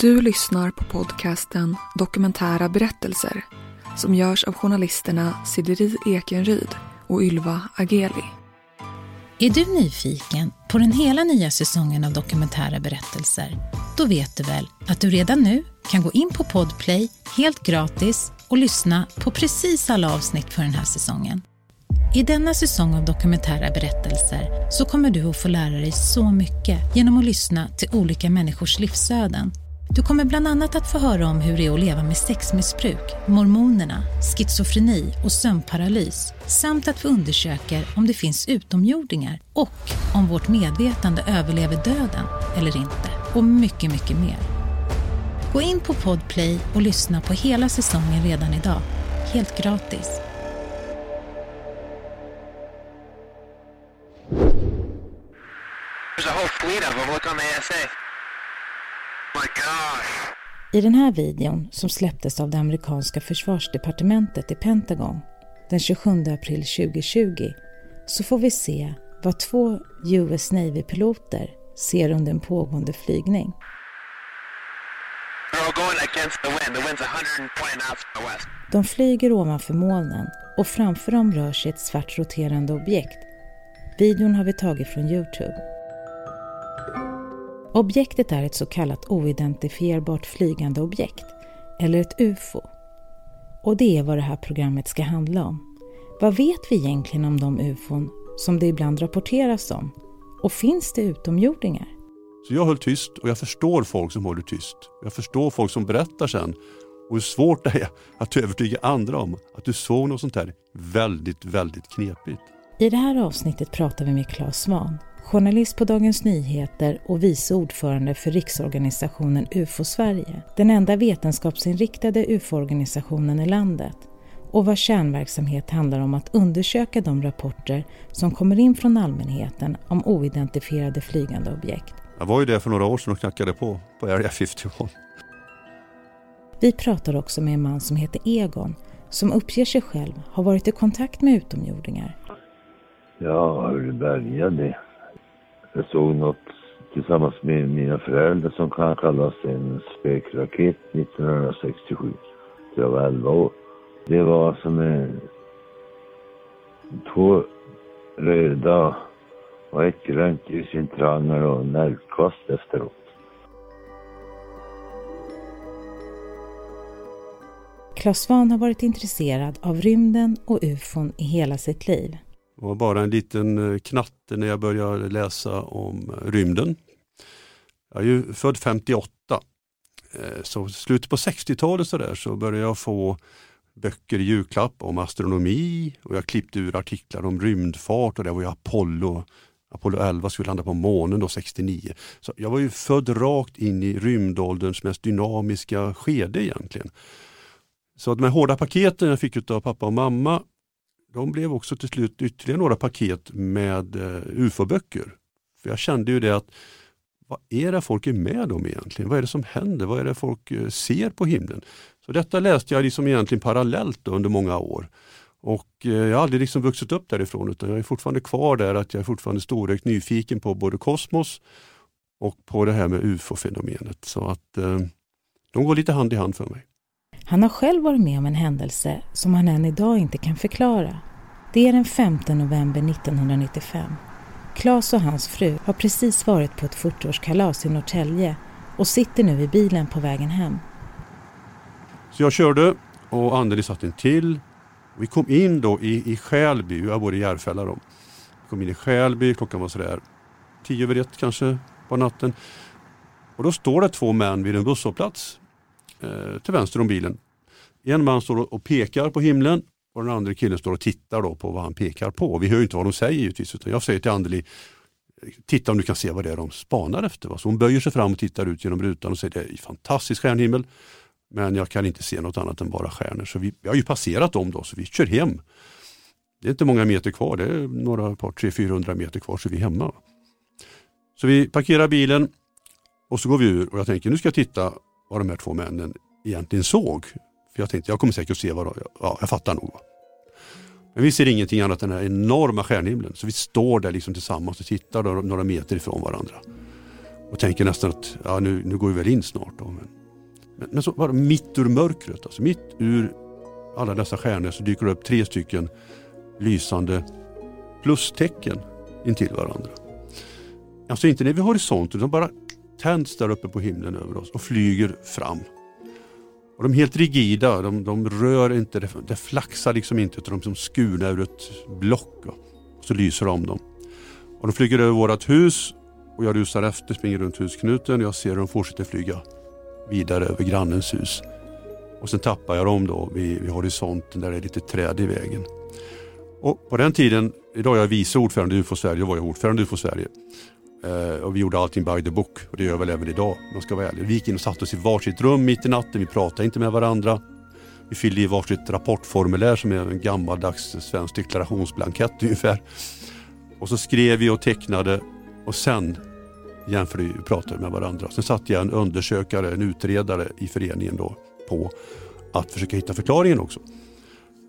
Du lyssnar på podcasten Dokumentära berättelser som görs av journalisterna Sideri Ekenryd och Ylva Ageli. Är du nyfiken på den hela nya säsongen av Dokumentära berättelser? Då vet du väl att du redan nu kan gå in på Podplay helt gratis och lyssna på precis alla avsnitt för den här säsongen. I denna säsong av dokumentära berättelser så kommer du att få lära dig så mycket genom att lyssna till olika människors livsöden. Du kommer bland annat att få höra om hur det är att leva med sexmissbruk, mormonerna, schizofreni och sömnparalys samt att vi undersöker om det finns utomjordingar och om vårt medvetande överlever döden eller inte. Och mycket, mycket mer. Gå in på Podplay och lyssna på hela säsongen redan idag. Helt gratis. There's a whole fleet of them. Look on the ASA. I den här videon, som släpptes av det amerikanska försvarsdepartementet i Pentagon den 27 april 2020, så får vi se vad två US Navy-piloter ser under en pågående flygning. They're all going against the wind. The wind's 120 knots from the west. De flyger ovanför molnen och framför dem rör sig ett svart roterande objekt. Videon har vi tagit från Youtube. Objektet är ett så kallat oidentifierbart flygande objekt, eller ett UFO. Och det är vad det här programmet ska handla om. Vad vet vi egentligen om de UFOn som det ibland rapporteras om? Och finns det utomjordingar? Så jag höll tyst och jag förstår folk som håller tyst. Jag förstår folk som berättar sen och hur svårt det är att övertyga andra om att du såg något sånt här väldigt, väldigt knepigt. I det här avsnittet pratar vi med Claes Svahn, journalist på Dagens Nyheter och vice ordförande för riksorganisationen UFO Sverige, den enda vetenskapsinriktade UFO-organisationen i landet och vars kärnverksamhet handlar om att undersöka de rapporter som kommer in från allmänheten om oidentifierade flygande objekt. Jag var ju där för några år sedan och knackade på, på Area 51. Vi pratar också med en man som heter Egon som uppger sig själv ha varit i kontakt med utomjordingar. Ja, hur det började. Jag såg något tillsammans med mina föräldrar som kan kallas en spökraket 1967. Så jag var 11 år. Det var alltså som en, två röda och ett grönt i sin tranger och nervkast efteråt. Claes Svahn har varit intresserad av rymden och ufon i hela sitt liv. Det var bara en liten eh, knatte när jag började läsa om eh, rymden. Jag är ju född 58. Eh, så slutet på 60-talet så, där, så började jag få böcker i julklapp om astronomi och jag klippte ur artiklar om rymdfart och det var ju Apollo. Apollo 11 skulle landa på månen då 69. Så jag var ju född rakt in i rymdålderns mest dynamiska skede egentligen. Så de här hårda paketen jag fick av pappa och mamma de blev också till slut ytterligare några paket med eh, ufo-böcker. För jag kände ju det att vad är det folk är med om egentligen? Vad är det som händer? Vad är det folk eh, ser på himlen? Så detta läste jag liksom egentligen parallellt då, under många år. Och eh, jag har aldrig liksom vuxit upp därifrån utan jag är fortfarande kvar där att jag är fortfarande storögt nyfiken på både kosmos och på det här med ufo-fenomenet. Så att de går lite hand i hand för mig. Han har själv varit med om en händelse som han än idag inte kan förklara. Det är den 5 november 1995. Claes och hans fru har precis varit på ett 40-årskalas i Norrtälje och sitter nu i bilen på vägen hem. Så jag körde och Anneli satt en till. Vi kom in då i, i Skälby, jag bor i Järfälla då. Vi kom in i Skälby, klockan var sådär tio över ett kanske på natten. Och då står det två män vid en busshållplats eh, till vänster om bilen. En man står och pekar på himlen och den andra killen står och tittar då på vad han pekar på. Vi hör ju inte vad de säger givetvis utan jag säger till Anneli Titta om du kan se vad det är de spanar efter. Va? Så hon böjer sig fram och tittar ut genom rutan och säger det är en fantastisk stjärnhimmel. Men jag kan inte se något annat än bara stjärnor. Så vi, vi har ju passerat dem då så vi kör hem. Det är inte många meter kvar, det är några par, 300-400 meter kvar så vi är hemma. Så vi parkerar bilen och så går vi ur och jag tänker nu ska jag titta vad de här två männen egentligen såg. För jag tänkte jag kommer säkert se vad de, ja jag fattar nog. Men vi ser ingenting annat än den här enorma stjärnhimlen. Så vi står där liksom tillsammans och tittar då, några meter ifrån varandra. och tänker nästan att ja, nu, nu går vi väl in snart. Då. Men, men, men så bara mitt ur mörkret, alltså mitt ur alla dessa stjärnor så dyker det upp tre stycken lysande plustecken intill varandra. Alltså inte nere vid horisonten utan bara tänds där uppe på himlen över oss och flyger fram. Och de är helt rigida, de, de rör inte, det, det flaxar liksom inte utan de är som skurna ur ett block. Och så lyser de dem. Och de flyger över vårt hus och jag rusar efter, springer runt husknuten och jag ser hur de fortsätter flyga vidare över grannens hus. Och sen tappar jag dem då vid, vid horisonten där det är lite träd i vägen. Och på den tiden, idag är jag vice ordförande i UFO Sverige, var jag ordförande i UFO Sverige. Eh, och vi gjorde allting by the book och det gör jag väl även idag man ska vara ärlig. Vi gick in och satte oss i varsitt rum mitt i natten, vi pratade inte med varandra. Vi fyllde i varsitt rapportformulär som är en gammaldags svensk deklarationsblankett ungefär. Och så skrev vi och tecknade och sen jämförde vi och pratade med varandra. Sen satt jag en undersökare, en utredare i föreningen då på att försöka hitta förklaringen också.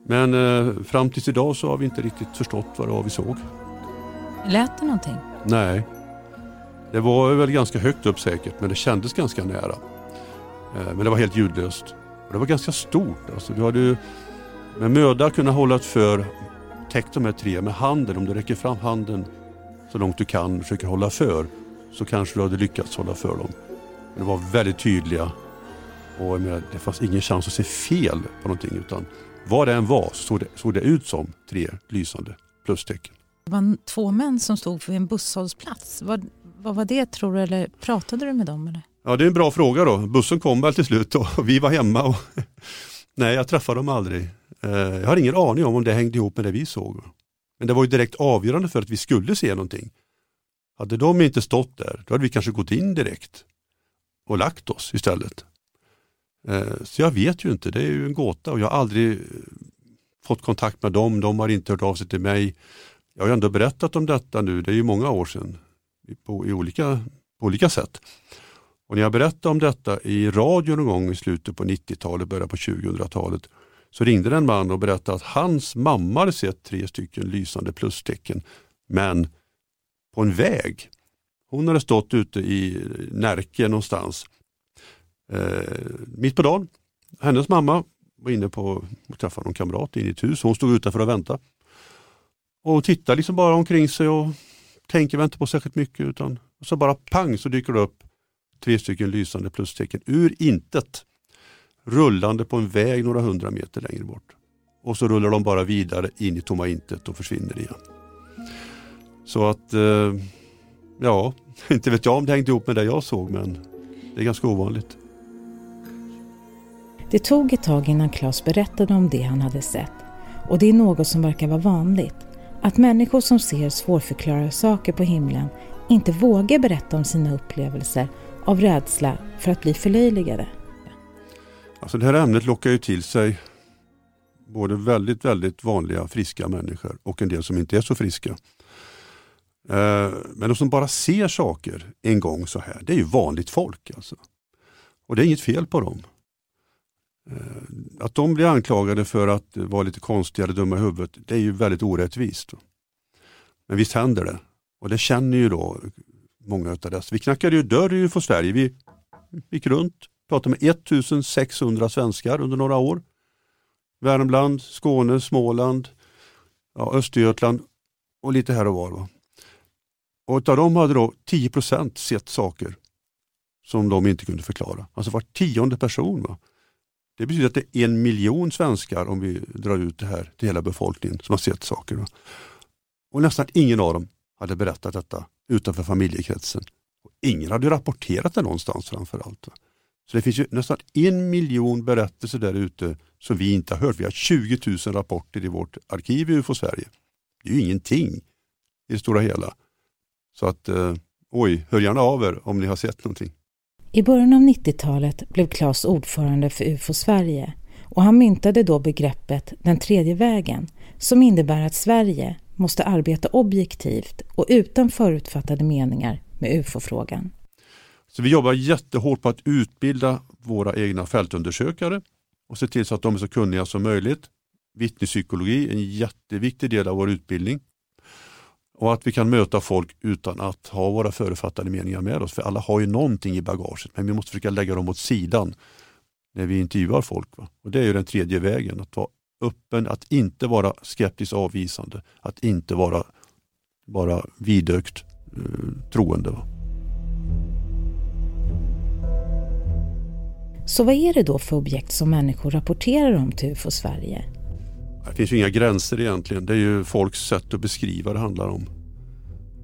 Men eh, fram tills idag så har vi inte riktigt förstått vad det var vi såg. Lät det någonting? Nej, det var väl ganska högt upp säkert men det kändes ganska nära. Eh, men det var helt ljudlöst. Och det var ganska stort. Alltså, du hade ju med möda kunnat hålla ett för, täckt de här tre med handen. Om du räcker fram handen så långt du kan och försöker hålla för så kanske du hade lyckats hålla för dem. Men de var väldigt tydliga och menar, det fanns ingen chans att se fel på någonting utan vad det än var så såg det, såg det ut som tre lysande plustecken. Det var två män som stod vid en busshållplats. Var, vad var det tror du eller pratade du med dem? Eller? Ja det är en bra fråga då. Bussen kom väl till slut och vi var hemma. Och Nej jag träffade dem aldrig. Eh, jag har ingen aning om om det hängde ihop med det vi såg. Men det var ju direkt avgörande för att vi skulle se någonting. Hade de inte stått där, då hade vi kanske gått in direkt och lagt oss istället. Eh, så jag vet ju inte, det är ju en gåta och jag har aldrig eh, fått kontakt med dem, de har inte hört av sig till mig. Jag har ju ändå berättat om detta nu, det är ju många år sedan, på, i olika, på olika sätt. Och när jag berättade om detta i radio någon gång i slutet på 90-talet, början på 2000-talet, så ringde en man och berättade att hans mamma hade sett tre stycken lysande plustecken, men på en väg. Hon hade stått ute i Närke någonstans eh, mitt på dagen. Hennes mamma var inne på att träffa någon kamrat in i ett hus. Hon stod utanför och väntade. Och tittade liksom bara omkring sig och tänker inte på särskilt mycket utan så bara pang så dyker det upp tre stycken lysande plustecken ur intet. Rullande på en väg några hundra meter längre bort. Och så rullar de bara vidare in i tomma intet och försvinner igen. Så att, eh, ja, inte vet jag om det hängde ihop med det jag såg men det är ganska ovanligt. Det tog ett tag innan Claes berättade om det han hade sett och det är något som verkar vara vanligt. Att människor som ser svårförklarade saker på himlen inte vågar berätta om sina upplevelser av rädsla för att bli förlöjligade. Alltså det här ämnet lockar ju till sig både väldigt, väldigt vanliga friska människor och en del som inte är så friska. Eh, men de som bara ser saker en gång så här, det är ju vanligt folk. Alltså. Och det är inget fel på dem. Eh, att de blir anklagade för att vara lite konstiga eller dumma i huvudet, det är ju väldigt orättvist. Men visst händer det. Och det känner ju då många av dessa. Vi knackade ju dörr i UFO Sverige. Vi gick runt, pratade med 1600 svenskar under några år. Värmland, Skåne, Småland, ja, Östergötland och lite här och var. Va? Och av dem hade då 10 sett saker som de inte kunde förklara. Alltså var tionde person. Va? Det betyder att det är en miljon svenskar om vi drar ut det här till hela befolkningen som har sett saker. Va? Och nästan ingen av dem hade berättat detta utanför familjekretsen. Och ingen hade rapporterat det någonstans framförallt. Va? Så det finns ju nästan en miljon berättelser där ute som vi inte har hört. Vi har 20 000 rapporter i vårt arkiv i UFO Sverige. Det är ju ingenting i det stora hela. Så att, eh, oj, hör gärna av er om ni har sett någonting. I början av 90-talet blev Claes ordförande för UFO Sverige och han myntade då begreppet den tredje vägen som innebär att Sverige måste arbeta objektivt och utan förutfattade meningar med UFO-frågan. Så vi jobbar jättehårt på att utbilda våra egna fältundersökare och se till så att de är så kunniga som möjligt. Vittnespsykologi är en jätteviktig del av vår utbildning. Och att vi kan möta folk utan att ha våra förutfattade meningar med oss. För alla har ju någonting i bagaget men vi måste försöka lägga dem åt sidan när vi intervjuar folk. Va? Och Det är ju den tredje vägen, att vara öppen, att inte vara skeptiskt avvisande, att inte vara bara vidögt eh, troende. Va? Så vad är det då för objekt som människor rapporterar om till UFO Sverige? Det finns ju inga gränser egentligen. Det är ju folks sätt att beskriva det handlar om.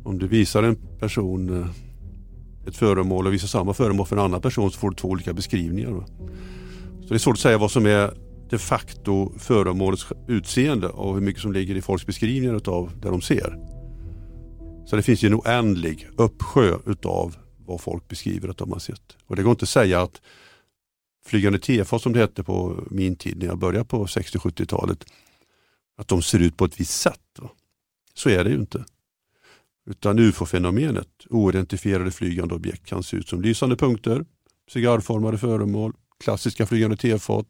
Om du visar en person eh, ett föremål och visar samma föremål för en annan person så får du två olika beskrivningar. Så det är svårt att säga vad som är de facto föremålets utseende och hur mycket som ligger i folks beskrivningar av det de ser. Så det finns ju en oändlig uppsjö utav vad folk beskriver att de har sett. Och det går inte att säga att flygande tefat som det hette på min tid när jag började på 60-70-talet, att de ser ut på ett visst sätt. Va? Så är det ju inte. Utan ufo-fenomenet, oidentifierade flygande objekt, kan se ut som lysande punkter, cigarrformade föremål, klassiska flygande tefat,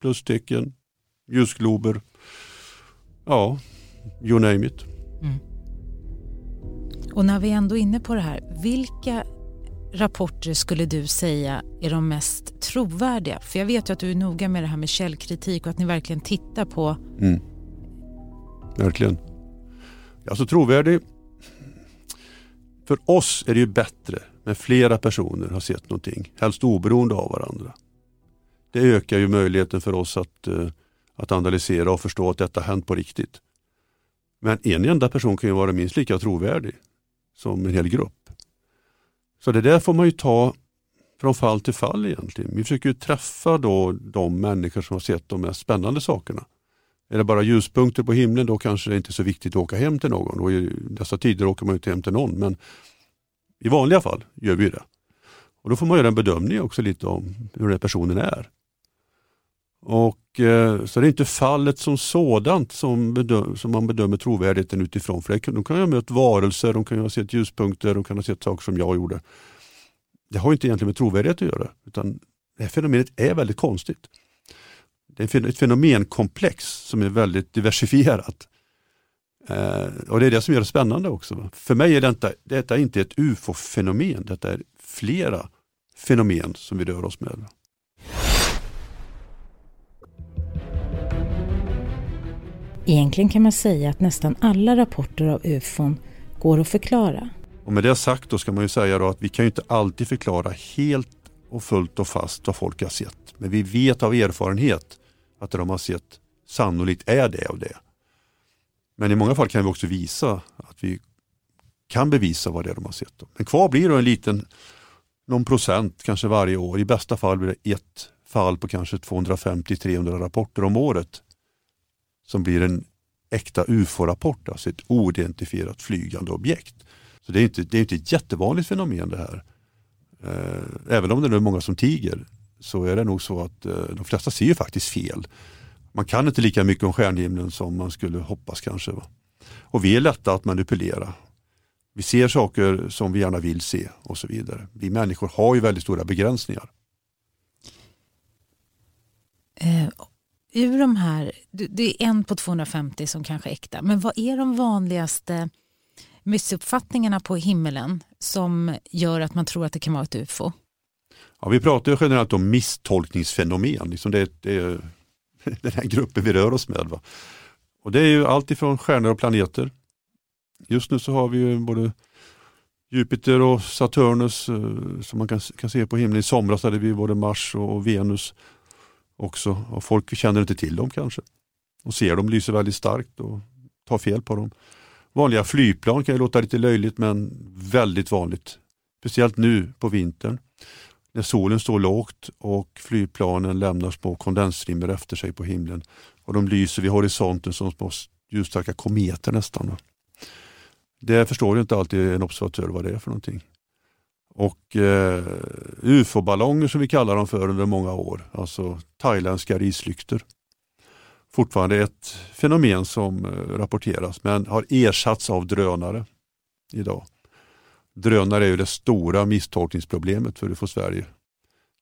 plustecken, ljusglober. Ja, you name it. Mm. Och när vi ändå är inne på det här, vilka rapporter skulle du säga är de mest trovärdiga? För jag vet ju att du är noga med det här med källkritik och att ni verkligen tittar på... Mm. Verkligen. Alltså trovärdig. För oss är det ju bättre när flera personer har sett någonting, helst oberoende av varandra. Det ökar ju möjligheten för oss att, eh, att analysera och förstå att detta hänt på riktigt. Men en enda person kan ju vara minst lika trovärdig som en hel grupp. Så det där får man ju ta från fall till fall egentligen. Vi försöker träffa då de människor som har sett de mest spännande sakerna. Är det bara ljuspunkter på himlen då kanske det inte är så viktigt att åka hem till någon. Och I dessa tider åker man inte hem till någon men i vanliga fall gör vi det. Och Då får man göra en bedömning också lite om hur den personen är. Och eh, Så det är inte fallet som sådant som, bedöm, som man bedömer trovärdigheten utifrån. För det, de kan ju ha mött varelser, de kan ha sett ljuspunkter, de kan ha sett saker som jag gjorde. Det har inte egentligen med trovärdighet att göra. Utan det här fenomenet är väldigt konstigt. Det är ett fenomenkomplex som är väldigt diversifierat. Eh, och Det är det som gör det spännande också. För mig är detta, detta inte ett ufo-fenomen, detta är flera fenomen som vi rör oss med. Egentligen kan man säga att nästan alla rapporter av ufon går att förklara. Och med det sagt då ska man ju säga att vi kan ju inte alltid förklara helt och fullt och fast vad folk har sett. Men vi vet av erfarenhet att det de har sett sannolikt är det och det. Men i många fall kan vi också visa att vi kan bevisa vad det är de har sett. Men kvar blir då en liten, någon procent kanske varje år. I bästa fall blir det ett fall på kanske 250-300 rapporter om året som blir en äkta ufo-rapport, alltså ett oidentifierat flygande objekt. Så det är inte, det är inte ett jättevanligt fenomen det här. Eh, även om det är många som tiger så är det nog så att eh, de flesta ser ju faktiskt fel. Man kan inte lika mycket om stjärnhimlen som man skulle hoppas kanske. Va? Och vi är lätta att manipulera. Vi ser saker som vi gärna vill se och så vidare. Vi människor har ju väldigt stora begränsningar. Eh, ur de här, det är en på 250 som kanske är äkta, men vad är de vanligaste missuppfattningarna på himmelen som gör att man tror att det kan vara ett ufo? Ja, vi pratar ju generellt om misstolkningsfenomen, liksom det, det är den här gruppen vi rör oss med. Va? Och Det är ju allt ifrån stjärnor och planeter. Just nu så har vi ju både Jupiter och Saturnus eh, som man kan, kan se på himlen. I somras hade vi både Mars och Venus också. Och folk känner inte till dem kanske. Och ser dem lyser väldigt starkt och tar fel på dem. Vanliga flygplan kan ju låta lite löjligt men väldigt vanligt. Speciellt nu på vintern när solen står lågt och flygplanen lämnar små kondensstrimmer efter sig på himlen. Och de lyser vid horisonten som små ljusstarka kometer nästan. Det förstår ju inte alltid en observatör vad det är för någonting. Och eh, ufo-ballonger som vi kallar dem för under många år, alltså thailändska rislykter. Fortfarande ett fenomen som eh, rapporteras men har ersatts av drönare idag. Drönare är ju det stora misstolkningsproblemet för UFO Sverige.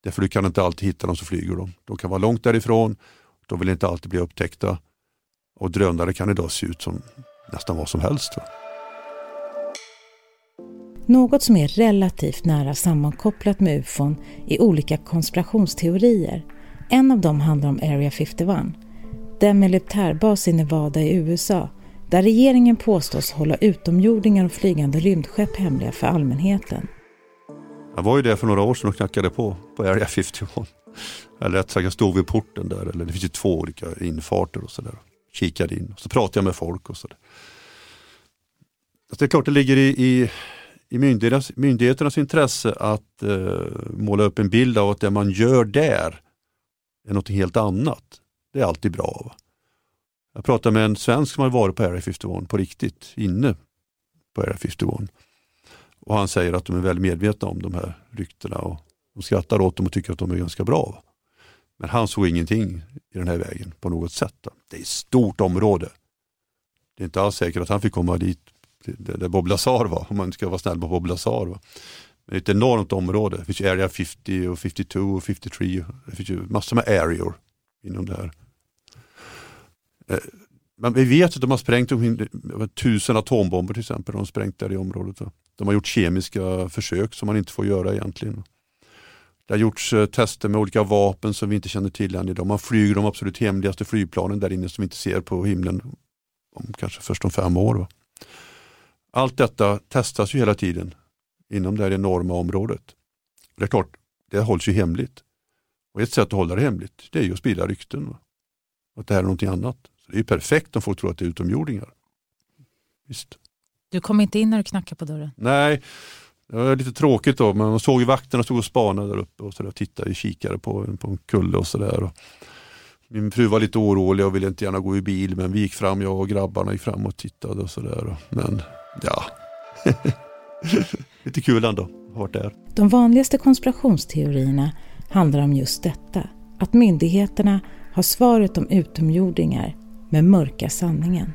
Därför du kan inte alltid hitta dem så flyger de. De kan vara långt därifrån, de vill inte alltid bli upptäckta och drönare kan idag se ut som nästan vad som helst. Något som är relativt nära sammankopplat med ufon är olika konspirationsteorier. En av dem handlar om Area 51, den militärbas i Nevada i USA där regeringen påstås hålla utomjordingar och flygande rymdskepp hemliga för allmänheten. Jag var ju där för några år sedan och knackade på, på Area 51. Eller rätt sagt, jag stod vid porten där, eller det finns ju två olika infarter och sådär. Kikade in, och så pratade jag med folk och sådär. Alltså det är klart det ligger i, i, i myndigheternas, myndigheternas intresse att eh, måla upp en bild av att det man gör där är något helt annat. Det är alltid bra. Va? Jag pratade med en svensk som hade varit på Area 51 på riktigt, inne på Area 51. Och han säger att de är väldigt medvetna om de här ryktena och de skrattar åt dem och tycker att de är ganska bra. Men han såg ingenting i den här vägen på något sätt. Det är ett stort område. Det är inte alls säkert att han fick komma dit där Bob Lazar var, om man ska vara snäll på Bob Lazar. Va? Men det är ett enormt område. Det finns Area 50 och 52 och 53. Det finns ju massor med areor inom det här. Eh, men vi vet att de har sprängt tusen atombomber till exempel. De har sprängt där i området. De har gjort kemiska försök som man inte får göra egentligen. Det har gjorts eh, tester med olika vapen som vi inte känner till än idag. Man flyger de absolut hemligaste flygplanen där inne som vi inte ser på himlen om kanske först om fem år. Allt detta testas ju hela tiden inom det här enorma området. Det är klart, det hålls ju hemligt. Och ett sätt att hålla det hemligt det är ju att sprida rykten. Att det här är någonting annat. Så Det är ju perfekt om folk tror att det är utomjordingar. Visst. Du kom inte in när du knackade på dörren? Nej, det var lite tråkigt då. Men man såg ju vakterna stod och spanade där uppe och så där, tittade i kikare på, på en kulle och sådär. Min fru var lite orolig och ville inte gärna gå i bil men vi gick fram, jag och grabbarna gick fram och tittade och sådär. Men ja, lite kul ändå att ha varit där. De vanligaste konspirationsteorierna handlar om just detta. Att myndigheterna har svaret om utomjordingar med mörka sanningen.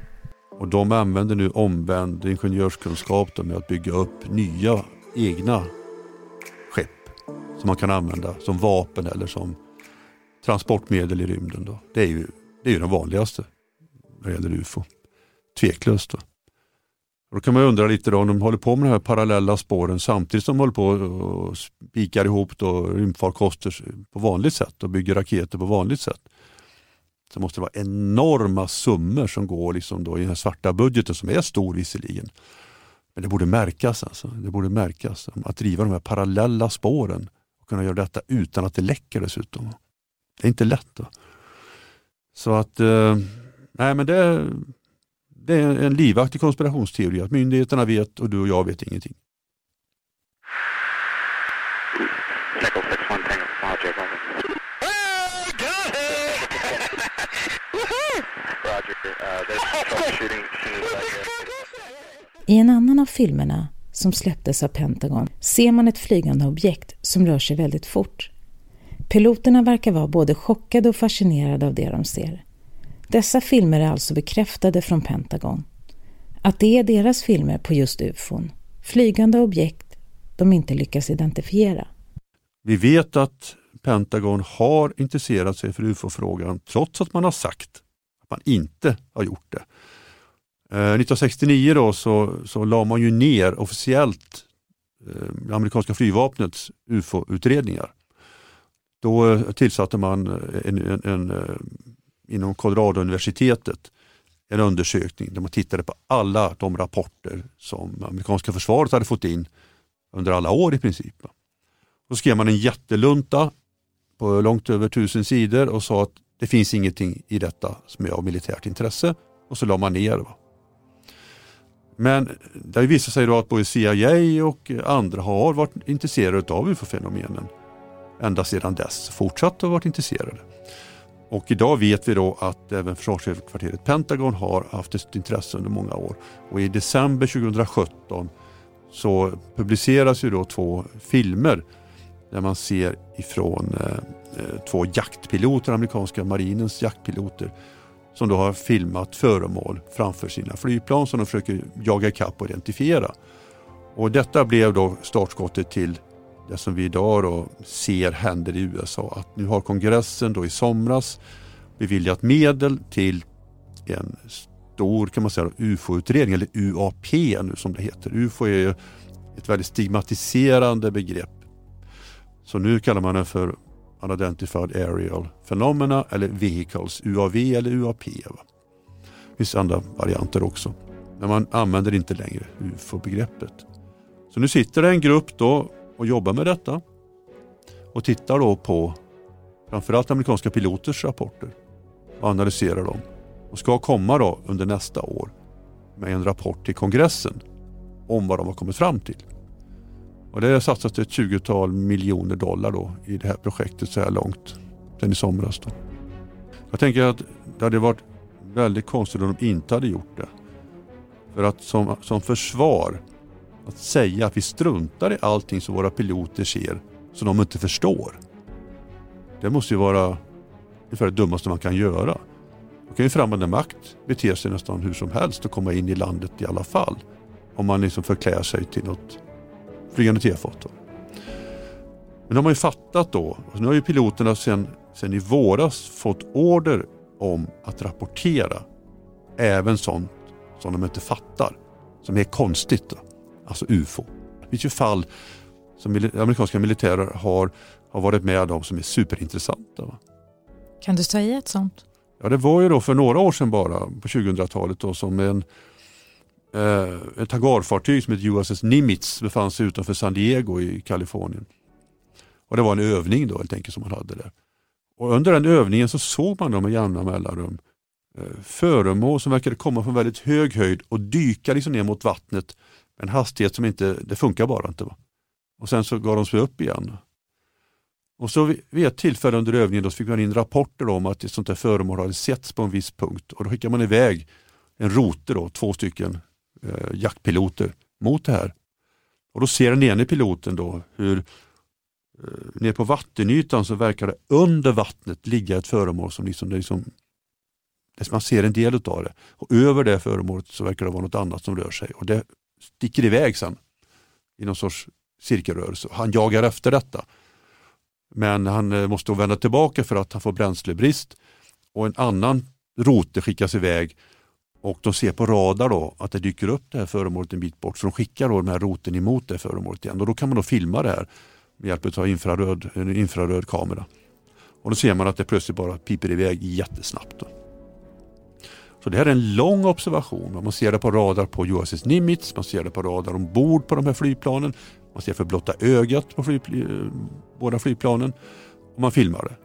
Och de använder nu omvänd ingenjörskunskap med att bygga upp nya egna skepp som man kan använda som vapen eller som transportmedel i rymden. Då. Det är ju det är ju den vanligaste vad gäller UFO. Tveklöst. Då. Då kan man undra lite då, om de håller på med de här parallella spåren samtidigt som de håller på och spikar ihop då rymdfarkoster på vanligt sätt och bygger raketer på vanligt sätt. Så måste det vara enorma summor som går liksom då i den här svarta budgeten som är stor visserligen. Men det borde märkas. Alltså. Det borde märkas att driva de här parallella spåren och kunna göra detta utan att det läcker dessutom. Det är inte lätt. Då. Så att, eh, nej men det, det är en livaktig konspirationsteori att myndigheterna vet och du och jag vet ingenting. I en annan av filmerna som släpptes av Pentagon ser man ett flygande objekt som rör sig väldigt fort. Piloterna verkar vara både chockade och fascinerade av det de ser. Dessa filmer är alltså bekräftade från Pentagon. Att det är deras filmer på just ufon, flygande objekt de inte lyckas identifiera. Vi vet att Pentagon har intresserat sig för ufo-frågan trots att man har sagt att man inte har gjort det. Eh, 1969 då så, så la man ju ner officiellt eh, amerikanska flygvapnets ufo-utredningar. Då eh, tillsatte man eh, en, en, en, eh, inom Colorado-universitetet en undersökning där man tittade på alla de rapporter som amerikanska försvaret hade fått in under alla år i princip. Då skrev man en jättelunta på långt över tusen sidor och sa att det finns ingenting i detta som är av militärt intresse och så la man ner. Va? Men det har visat sig då att både CIA och andra har varit intresserade av ufo-fenomenen ända sedan dess, fortsatt att varit intresserade. Och idag vet vi då att även försvarshögkvarteret Pentagon har haft ett intresse under många år. Och i december 2017 så publiceras ju då två filmer där man ser ifrån eh, eh två jaktpiloter, amerikanska marinens jaktpiloter som då har filmat föremål framför sina flygplan som de försöker jaga ikapp och identifiera. Och detta blev då startskottet till det som vi idag då ser händer i USA. Att nu har kongressen då i somras beviljat medel till en stor kan man säga, UFO-utredning, eller UAP nu som det heter. UFO är ett väldigt stigmatiserande begrepp. Så nu kallar man den för Unidentified Aerial Phenomena eller Vehicles, UAV eller UAP. Va? Det finns andra varianter också. Men man använder inte längre UFO-begreppet. Så nu sitter det en grupp då och jobbar med detta och tittar då på framförallt amerikanska piloters rapporter och analyserar dem och ska komma då under nästa år med en rapport till kongressen om vad de har kommit fram till. Och det har satsats ett 20-tal miljoner dollar då i det här projektet så här långt, sen i somras. Då. Jag tänker att det hade varit väldigt konstigt om de inte hade gjort det. För att som, som försvar, att säga att vi struntar i allting som våra piloter ser som de inte förstår. Det måste ju vara ungefär det dummaste man kan göra. Då kan ju främmande makt bete sig nästan hur som helst och komma in i landet i alla fall. Om man liksom förklär sig till något flygande tefat. Men de har ju fattat då, nu har ju piloterna sen, sen i våras fått order om att rapportera även sånt som de inte fattar, som är konstigt. Då. Alltså UFO. Det finns ju fall som amerikanska militärer har, har varit med om som är superintressanta. Va? Kan du säga ett sånt? Ja, det var ju då för några år sedan bara på 2000-talet då som en eh, ett hangarfartyg som heter USS Nimitz befann sig utanför San Diego i Kalifornien. Och Det var en övning då helt enkelt som man hade där. Och Under den övningen så såg man då med jämna mellanrum eh, föremål som verkade komma från väldigt hög höjd och dyka liksom ner mot vattnet med en hastighet som inte, det funkar bara inte. Va? Och sen så gav de sig upp igen. Och så vid ett tillfälle under övningen då fick man in rapporter om att ett sånt här föremål hade setts på en viss punkt och då skickade man iväg en rote, då, två stycken eh, jaktpiloter mot det här. Och Då ser den ene piloten då hur eh, ner på vattenytan så verkar det under vattnet ligga ett föremål som liksom, liksom man ser en del av det. Och över det föremålet så verkar det vara något annat som rör sig och det sticker iväg sen i någon sorts cirkelrörelse. Han jagar efter detta. Men han eh, måste vända tillbaka för att han får bränslebrist och en annan rote skickas iväg och de ser på radar då att det dyker upp det här föremålet en bit bort så de skickar då den här roten emot det föremålet igen och då kan man då filma det här med hjälp av infraröd, en infraröd kamera. Och då ser man att det plötsligt bara piper iväg jättesnabbt. Då. Så det här är en lång observation. Man ser det på radar på USS Nimitz, man ser det på radar ombord på de här flygplanen, man ser för blotta ögat på flyg, eh, båda flygplanen och man filmar det.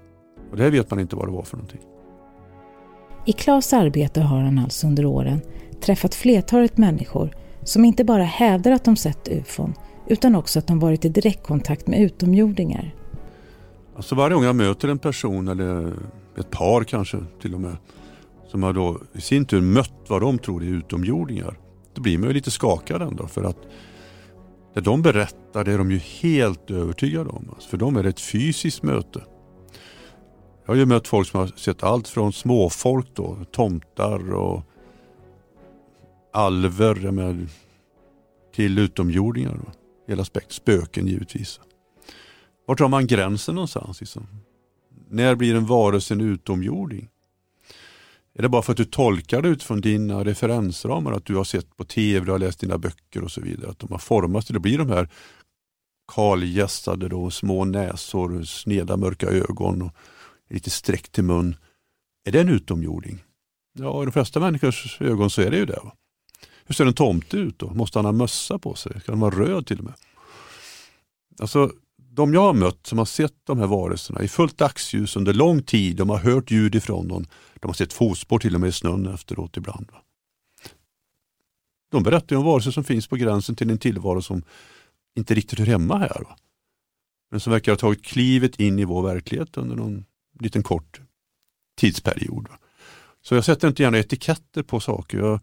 Och det här vet man inte vad det var för någonting. I Klas arbete har han alltså under åren träffat flertalet människor som inte bara hävdar att de sett ufon utan också att de varit i direktkontakt med utomjordingar. Alltså varje gång jag möter en person eller ett par kanske till och med som har då i sin tur mött vad de tror är utomjordingar. Då blir man ju lite skakad ändå för att det de berättar det är de ju helt övertygade om. Alltså för dem är det ett fysiskt möte. Jag har ju mött folk som har sett allt från småfolk då, tomtar och alver menar, till utomjordingar. Då. Hela spektrat, spöken givetvis. Var drar man gränsen någonstans? Liksom? När blir en varelse en utomjording? Är det bara för att du tolkar det utifrån dina referensramar, att du har sett på tv, du har läst dina böcker och så vidare, att de har formats till att bli de här kalgästade små näsor, sneda mörka ögon och lite sträckt till mun. Är det en utomjording? Ja, i de flesta människors ögon så är det ju det. Hur ser en tomte ut då? Måste han ha mössa på sig? Ska han vara röd till och med? Alltså, de jag har mött som har sett de här varelserna i fullt dagsljus under lång tid, de har hört ljud ifrån dem, de har sett fotspår till och med i snön efteråt ibland. Va? De berättar om varelser som finns på gränsen till en tillvaro som inte riktigt hör hemma här. Va? Men som verkar ha tagit klivet in i vår verklighet under någon liten kort tidsperiod. Så jag sätter inte gärna etiketter på saker. Jag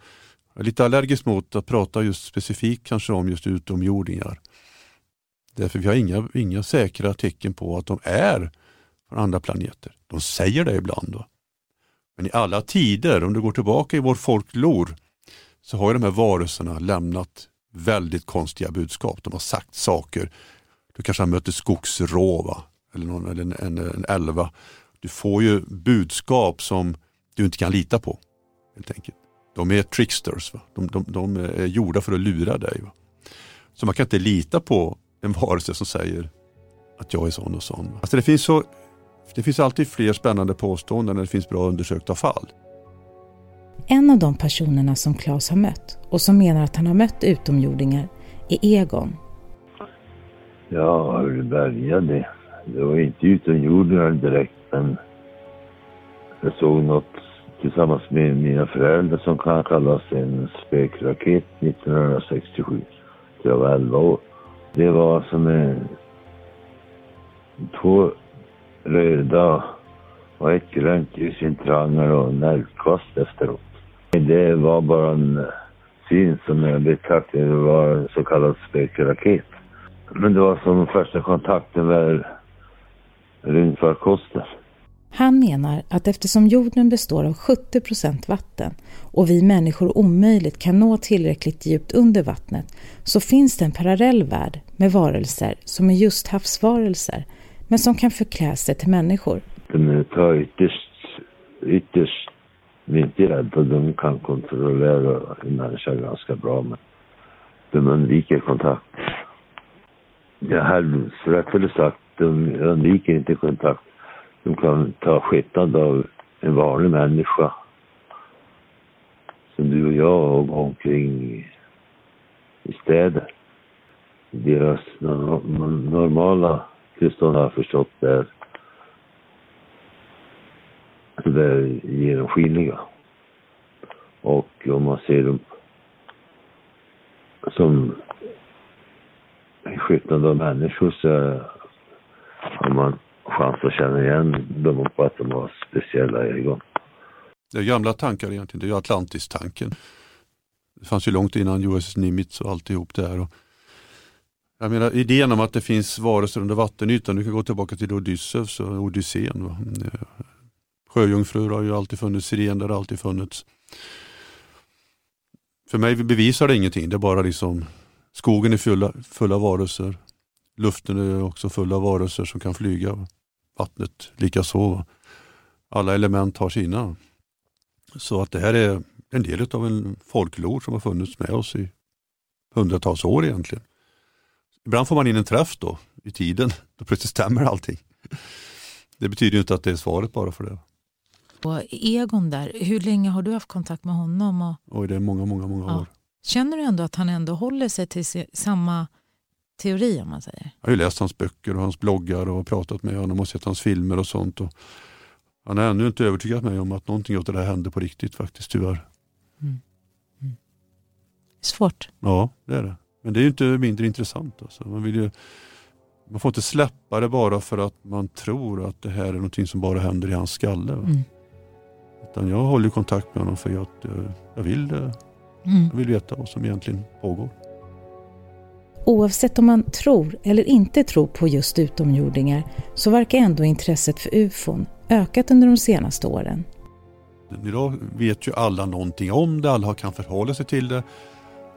är lite allergisk mot att prata just specifikt kanske om just utomjordingar. Därför vi har inga, inga säkra tecken på att de är från andra planeter. De säger det ibland. Då. Men i alla tider, om du går tillbaka i vår folklor, så har de här varelserna lämnat väldigt konstiga budskap. De har sagt saker. Du kanske har mött ett skogsrå eller, någon, eller en, en, en älva du får ju budskap som du inte kan lita på. helt enkelt. De är tricksters. Va? De, de, de är gjorda för att lura dig. Va? Så man kan inte lita på en varelse som säger att jag är sån och sån. Alltså det, finns så, det finns alltid fler spännande påståenden när det finns bra undersökta fall. En av de personerna som Claes har mött och som menar att han har mött utomjordingar är Egon. Ja, hur det började. Det var inte utomjordingar direkt, men jag såg något tillsammans med mina föräldrar som kan kallas en spökraket 1967. Jag var 11 år. Det var alltså som en, två röda och ett grönt ljus i en tranger och en eldkvast efteråt. Det var bara en syn som jag betraktade det var en så kallad spökraket. Men det var som första kontakten med rymdfarkoster. Han menar att eftersom jorden består av 70 procent vatten och vi människor omöjligt kan nå tillräckligt djupt under vattnet så finns det en parallell värld med varelser som är just havsvarelser men som kan förklä sig till människor. De är ytterst, ytterst inte rädda. De kan kontrollera en människa ganska bra men de undviker kontakt. Det här, rättare sagt, de undviker inte kontakt de kan ta skepnad av en vanlig människa. Som du och jag och gå omkring i städer. Deras normala tillstånd har jag förstått är det är genomskinliga. Och om man ser dem som en skepnad av människor så har man chans att känna igen dem på att de har speciella ögon. Det är gamla tankar egentligen, det är ju Atlantis-tanken. Det fanns ju långt innan USS Nimitz och alltihop där. här. jag menar idén om att det finns varelser under vattenytan, du kan gå tillbaka till Odysseus och Odysseen. Va? Eh, sjöjungfrur har ju alltid funnits, sirener har alltid funnits. För mig bevisar det ingenting, det är bara liksom skogen är full av varelser. Luften är också full av varelser som kan flyga vattnet likaså. Alla element har sina. Så att det här är en del av en folklor som har funnits med oss i hundratals år egentligen. Ibland får man in en träff då i tiden, då plötsligt stämmer allting. Det betyder inte att det är svaret bara för det. Och Egon där, hur länge har du haft kontakt med honom? Och... Oj, det är många, många, många ja. år. Känner du ändå att han ändå håller sig till samma teori om man säger. Jag har ju läst hans böcker och hans bloggar och pratat med honom och sett hans filmer och sånt. Och han har ännu inte övertygat mig om att någonting av det där hände på riktigt faktiskt tyvärr. Mm. Mm. Svårt. Ja, det är det. Men det är ju inte mindre intressant. Alltså. Man, vill ju, man får inte släppa det bara för att man tror att det här är någonting som bara händer i hans skalle. Mm. Utan jag håller kontakt med honom för att jag, jag vill, mm. jag vill veta vad som egentligen pågår. Oavsett om man tror eller inte tror på just utomjordingar så verkar ändå intresset för ufon ökat under de senaste åren. Idag vet ju alla någonting om det, alla kan förhålla sig till det.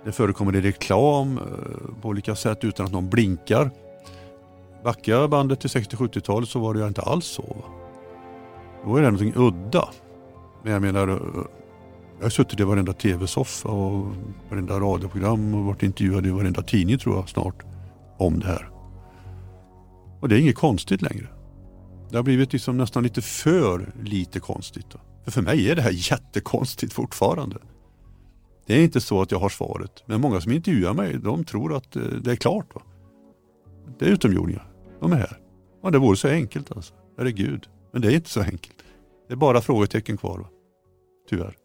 Det förekommer i reklam eh, på olika sätt utan att någon blinkar. Backar bandet till 60-70-talet så var det ju inte alls så. Då är det någonting udda. Men jag menar, eh, jag har suttit i varenda tv-soffa och varenda radioprogram och varit intervjuad i varenda tidning tror jag snart om det här. Och det är inget konstigt längre. Det har blivit liksom nästan lite för lite konstigt. Då. För för mig är det här jättekonstigt fortfarande. Det är inte så att jag har svaret. Men många som intervjuar mig de tror att eh, det är klart. Va? Det är utomjordingar. De är här. Ja, det vore så enkelt alltså. Herregud. Men det är inte så enkelt. Det är bara frågetecken kvar. Va? Tyvärr.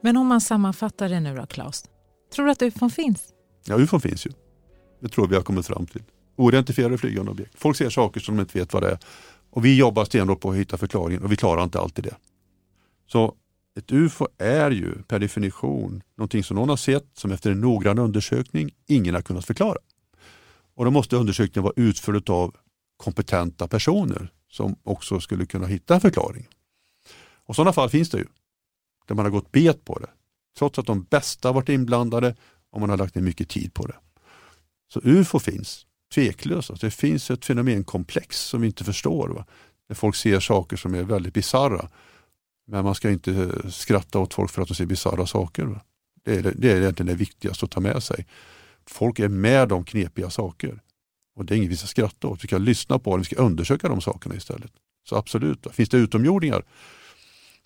Men om man sammanfattar det nu då, Claes. Tror du att ufon finns? Ja, ufon finns ju. Det tror vi har kommit fram till. Oidentifierade flygande objekt. Folk ser saker som de inte vet vad det är. Och vi jobbar stenhårt på att hitta förklaringen och vi klarar inte alltid det. Så ett UFO är ju per definition någonting som någon har sett som efter en noggrann undersökning ingen har kunnat förklara. Och då måste undersökningen vara utförd av kompetenta personer som också skulle kunna hitta en förklaring. Och sådana fall finns det ju där man har gått bet på det. Trots att de bästa har varit inblandade och man har lagt ner mycket tid på det. Så UFO finns, tveklöst. Alltså det finns ett fenomenkomplex som vi inte förstår. Va? Där folk ser saker som är väldigt bizarra. Men man ska inte eh, skratta åt folk för att de ser bizarra saker. Va? Det, är, det är egentligen det viktigaste att ta med sig. folk är med om knepiga saker. Och det är inget vi ska skratta åt, vi ska lyssna på dem, vi ska undersöka de sakerna istället. Så absolut, finns det utomjordingar?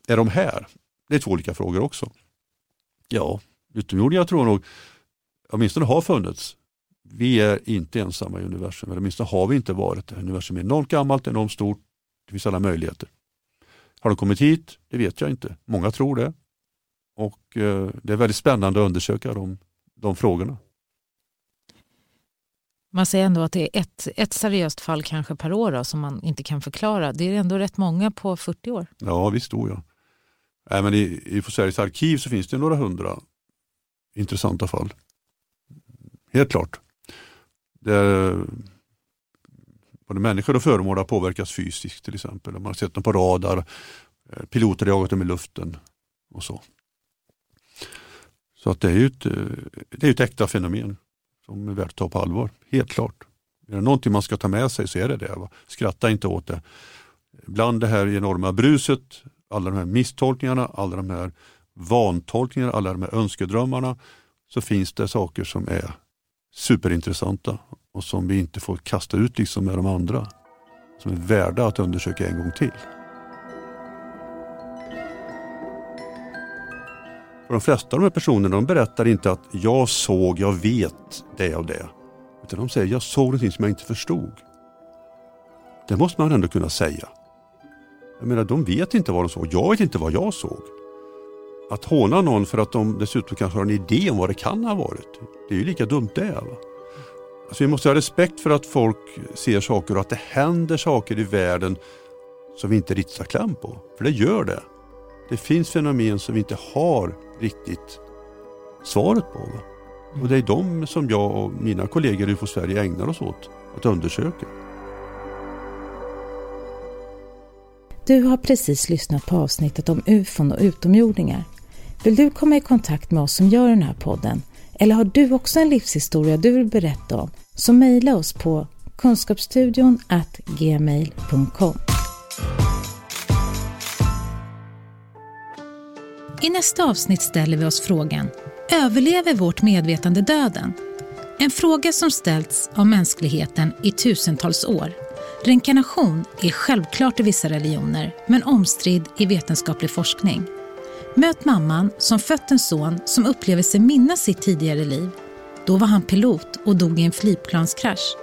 Är de här? Det är två olika frågor också. Ja, utomjordingar tror jag nog åtminstone har funnits. Vi är inte ensamma i universum, eller åtminstone har vi inte varit det. Universum är enormt gammalt, enormt stort, det finns alla möjligheter. Har de kommit hit? Det vet jag inte. Många tror det. Och eh, det är väldigt spännande att undersöka de, de frågorna. Man säger ändå att det är ett, ett seriöst fall kanske per år då, som man inte kan förklara. Det är ändå rätt många på 40 år. Ja, visst tror jag. Även I, i Sveriges arkiv så finns det några hundra intressanta fall. Helt klart. Där både människor och föremål har påverkats fysiskt till exempel. Man har sett dem på radar, eh, piloter har jagat dem i luften och så. Så att det är ju ett, eh, det är ett äkta fenomen som är värt att ta på allvar, helt klart. Är det någonting man ska ta med sig så är det det. Va? Skratta inte åt det. Bland det här enorma bruset, alla de här misstolkningarna, alla de här vantolkningarna, alla de här önskedrömmarna, så finns det saker som är superintressanta och som vi inte får kasta ut liksom med de andra. Som är värda att undersöka en gång till. För de flesta av de här personerna de berättar inte att jag såg, jag vet det och det. Utan de säger jag såg någonting som jag inte förstod. Det måste man ändå kunna säga. Jag menar, de vet inte vad de såg. Jag vet inte vad jag såg. Att håna någon för att de dessutom kanske har en idé om vad det kan ha varit. Det är ju lika dumt det. Va? Alltså vi måste ha respekt för att folk ser saker och att det händer saker i världen som vi inte riktigt har kläm på. För det gör det. Det finns fenomen som vi inte har riktigt svaret på. Va? Och det är de som jag och mina kollegor i UFO Sverige ägnar oss åt att undersöka. Du har precis lyssnat på avsnittet om ufon och utomjordingar. Vill du komma i kontakt med oss som gör den här podden? Eller har du också en livshistoria du vill berätta om? Så mejla oss på kunskapsstudion gmail.com. I nästa avsnitt ställer vi oss frågan Överlever vårt medvetande döden? En fråga som ställts av mänskligheten i tusentals år. Reinkarnation är självklart i vissa religioner men omstridd i vetenskaplig forskning. Möt mamman som fött en son som upplever sig minnas sitt tidigare liv. Då var han pilot och dog i en flygplanskrasch.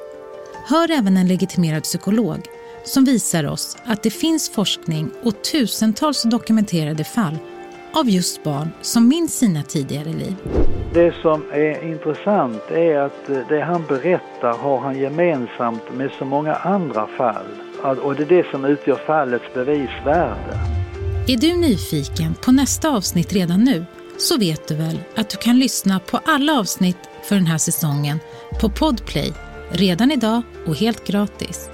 Hör även en legitimerad psykolog som visar oss att det finns forskning och tusentals dokumenterade fall av just barn som minns sina tidigare liv. Det som är intressant är att det han berättar har han gemensamt med så många andra fall. Och det är det som utgör fallets bevisvärde. Är du nyfiken på nästa avsnitt redan nu så vet du väl att du kan lyssna på alla avsnitt för den här säsongen på Podplay redan idag och helt gratis.